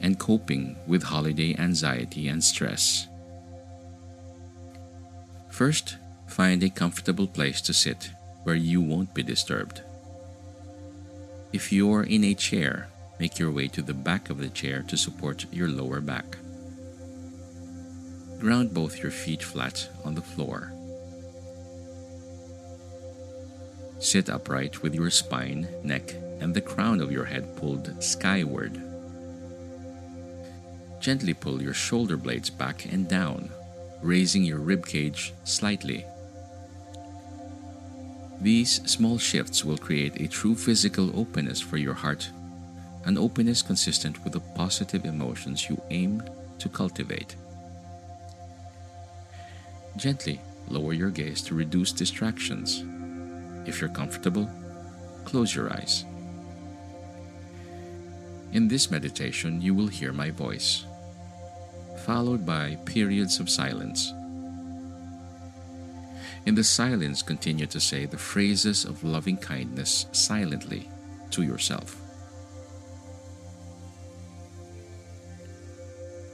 and coping with holiday anxiety and stress. First, find a comfortable place to sit where you won't be disturbed. If you're in a chair, make your way to the back of the chair to support your lower back. Ground both your feet flat on the floor. Sit upright with your spine, neck, and the crown of your head pulled skyward. Gently pull your shoulder blades back and down, raising your rib cage slightly. These small shifts will create a true physical openness for your heart, an openness consistent with the positive emotions you aim to cultivate. Gently lower your gaze to reduce distractions. If you're comfortable, close your eyes. In this meditation, you will hear my voice followed by periods of silence. In the silence, continue to say the phrases of loving kindness silently to yourself.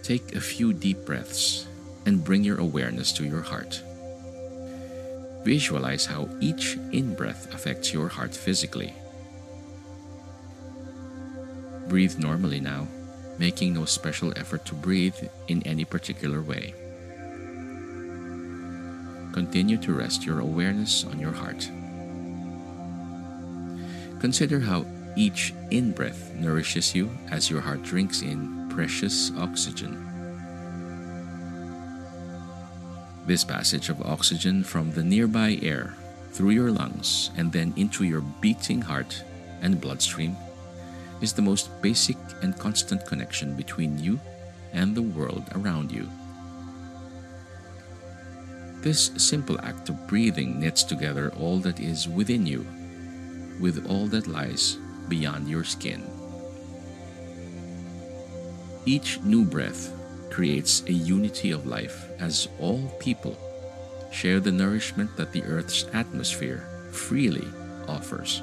Take a few deep breaths and bring your awareness to your heart. Visualize how each in breath affects your heart physically. Breathe normally now making no special effort to breathe in any particular way. Continue to rest your awareness on your heart. Consider how each in breath nourishes you as your heart drinks in precious oxygen. This passage of oxygen from the nearby air through your lungs and then into your beating heart and bloodstream is the most basic and constant connection between you and the world around you. This simple act of breathing knits together all that is within you with all that lies beyond your skin. Each new breath creates a unity of life as all people share the nourishment that the Earth's atmosphere freely offers.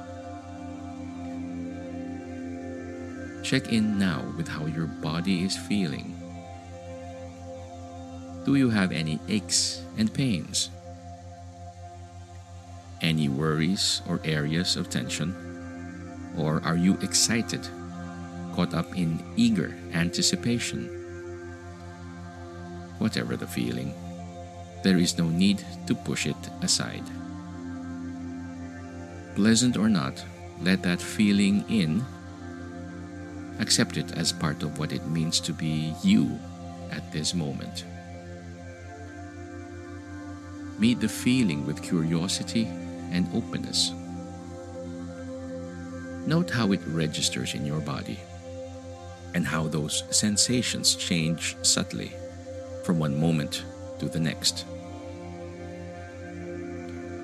Check in now with how your body is feeling. Do you have any aches and pains? Any worries or areas of tension? Or are you excited, caught up in eager anticipation? Whatever the feeling, there is no need to push it aside. Pleasant or not, let that feeling in Accept it as part of what it means to be you at this moment. Meet the feeling with curiosity and openness. Note how it registers in your body and how those sensations change subtly from one moment to the next.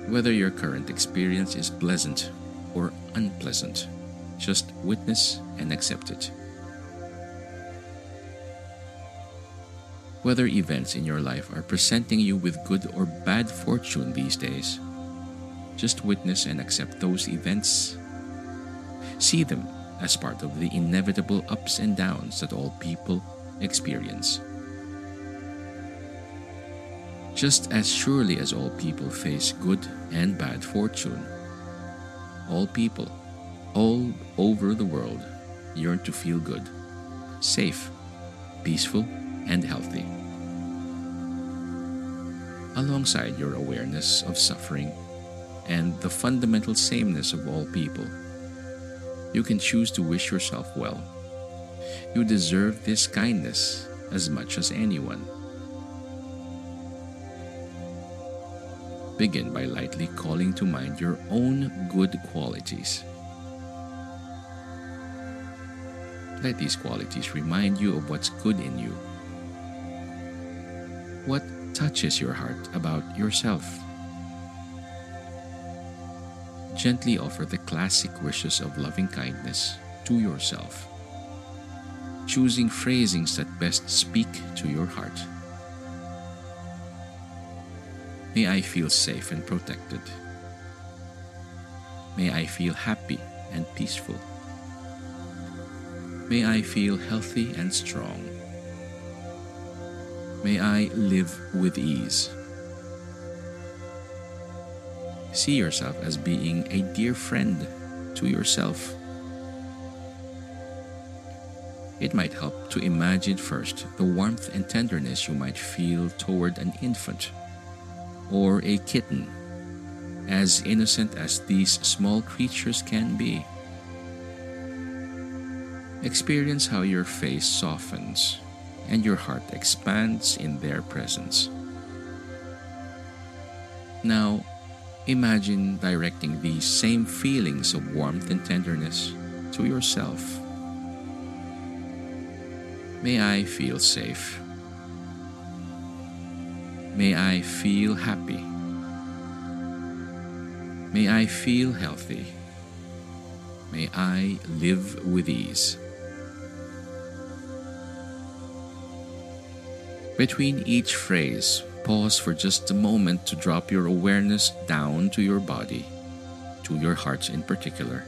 Whether your current experience is pleasant or unpleasant, just witness and accept it. Whether events in your life are presenting you with good or bad fortune these days, just witness and accept those events. See them as part of the inevitable ups and downs that all people experience. Just as surely as all people face good and bad fortune, all people, all over the world, yearn to feel good, safe, peaceful, and healthy. Alongside your awareness of suffering and the fundamental sameness of all people, you can choose to wish yourself well. You deserve this kindness as much as anyone. Begin by lightly calling to mind your own good qualities. Let these qualities remind you of what's good in you. What touches your heart about yourself? Gently offer the classic wishes of loving kindness to yourself, choosing phrasings that best speak to your heart. May I feel safe and protected. May I feel happy and peaceful. May I feel healthy and strong. May I live with ease. See yourself as being a dear friend to yourself. It might help to imagine first the warmth and tenderness you might feel toward an infant or a kitten, as innocent as these small creatures can be. Experience how your face softens and your heart expands in their presence. Now, imagine directing these same feelings of warmth and tenderness to yourself. May I feel safe. May I feel happy. May I feel healthy. May I live with ease. Between each phrase, pause for just a moment to drop your awareness down to your body, to your heart in particular.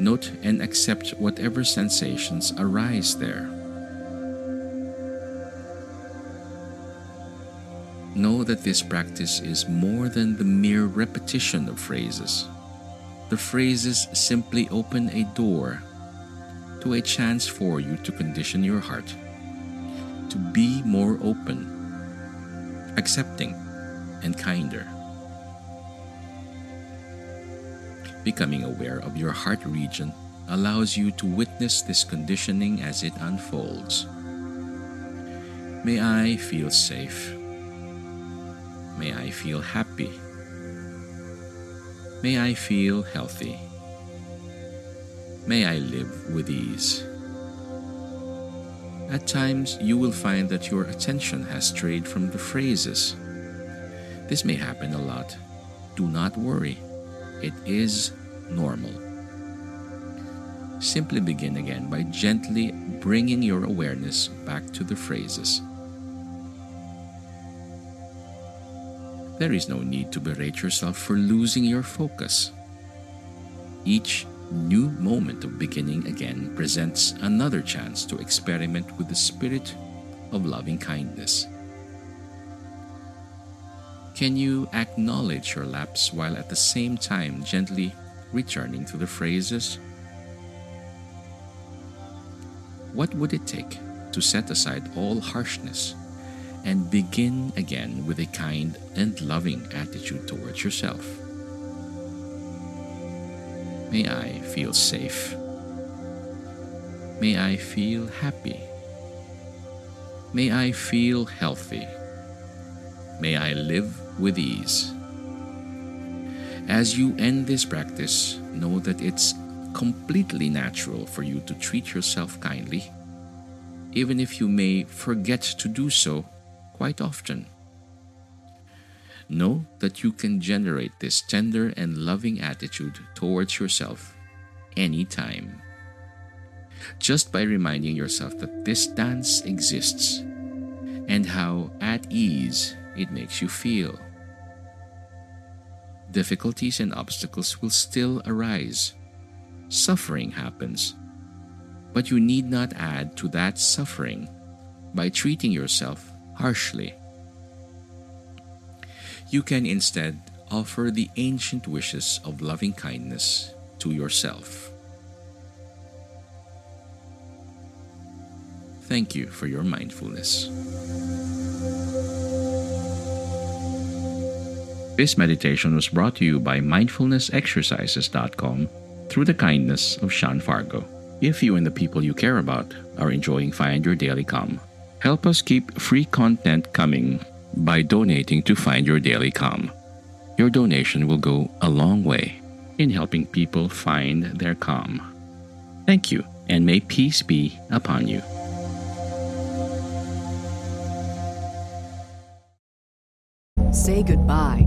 Note and accept whatever sensations arise there. Know that this practice is more than the mere repetition of phrases. The phrases simply open a door to a chance for you to condition your heart to be more open, accepting, and kinder. Becoming aware of your heart region allows you to witness this conditioning as it unfolds. May I feel safe. May I feel happy. May I feel healthy. May I live with ease. At times, you will find that your attention has strayed from the phrases. This may happen a lot. Do not worry, it is normal. Simply begin again by gently bringing your awareness back to the phrases. There is no need to berate yourself for losing your focus. Each new moment of beginning again presents another chance to experiment with the spirit of loving kindness. Can you acknowledge your lapse while at the same time gently returning to the phrases? What would it take to set aside all harshness and begin again with a kind and loving attitude towards yourself? May I feel safe. May I feel happy. May I feel healthy. May I live with ease. As you end this practice, know that it's completely natural for you to treat yourself kindly, even if you may forget to do so quite often. Know that you can generate this tender and loving attitude towards yourself anytime. Just by reminding yourself that this dance exists and how at ease it makes you feel. Difficulties and obstacles will still arise. Suffering happens. But you need not add to that suffering by treating yourself harshly you can instead offer the ancient wishes of loving kindness to yourself. Thank you for your mindfulness. This meditation was brought to you by mindfulnessexercises.com through the kindness of Sean Fargo. If you and the people you care about are enjoying Find Your Daily Calm, help us keep free content coming by donating to Find Your Daily Calm. Your donation will go a long way in helping people find their calm. Thank you, and may peace be upon you. Say goodbye